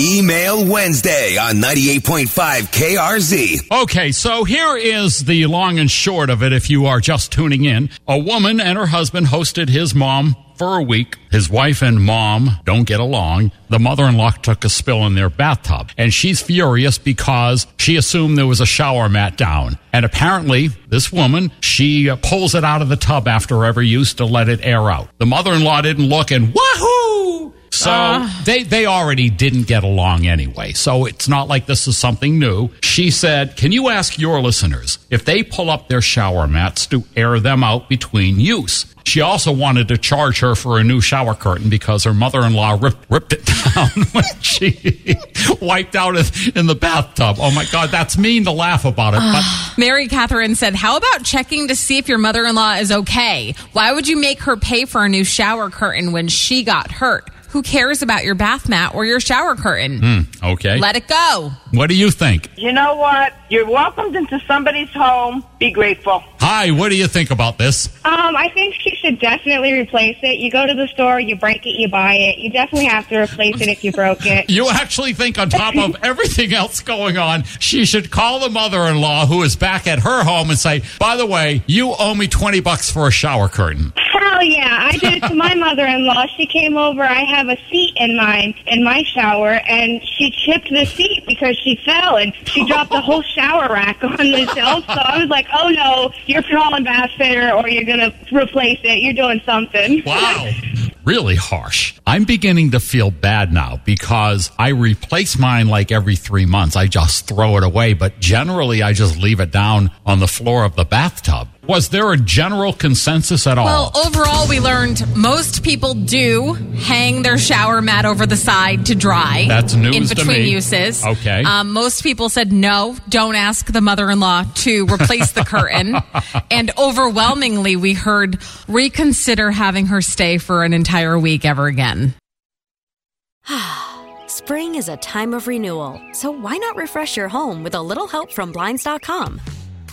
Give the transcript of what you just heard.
Email Wednesday on 98.5 KRZ. Okay, so here is the long and short of it if you are just tuning in. A woman and her husband hosted his mom for a week. His wife and mom don't get along. The mother in law took a spill in their bathtub, and she's furious because she assumed there was a shower mat down. And apparently, this woman, she pulls it out of the tub after every use to let it air out. The mother in law didn't look and wahoo! So uh. they, they already didn't get along anyway. So it's not like this is something new. She said, Can you ask your listeners if they pull up their shower mats to air them out between use? She also wanted to charge her for a new shower curtain because her mother in law ripped, ripped it down when she wiped out in the bathtub. Oh my God, that's mean to laugh about it. But ah. Mary Catherine said, How about checking to see if your mother in law is okay? Why would you make her pay for a new shower curtain when she got hurt? Who cares about your bath mat or your shower curtain? okay. Let it go. What do you think? You know what? You're welcomed into somebody's home. Be grateful. Hi, what do you think about this? Um, I think she should definitely replace it. You go to the store, you break it, you buy it. You definitely have to replace it if you broke it. You actually think, on top of everything else going on, she should call the mother in law who is back at her home and say, By the way, you owe me 20 bucks for a shower curtain. Hell yeah, I did it to my mother-in-law. She came over. I have a seat in mine in my shower, and she chipped the seat because she fell and she dropped the whole shower rack on the shelf. So I was like, "Oh no, you're calling bath fitter, or you're gonna replace it. You're doing something." Wow. Really harsh. I'm beginning to feel bad now because I replace mine like every three months. I just throw it away, but generally I just leave it down on the floor of the bathtub. Was there a general consensus at all? Well, overall, we learned most people do hang their shower mat over the side to dry. That's news in to between me. uses. Okay. Um, most people said no. Don't ask the mother-in-law to replace the curtain. And overwhelmingly, we heard reconsider having her stay for an entire week ever again. Spring is a time of renewal, so why not refresh your home with a little help from Blinds.com?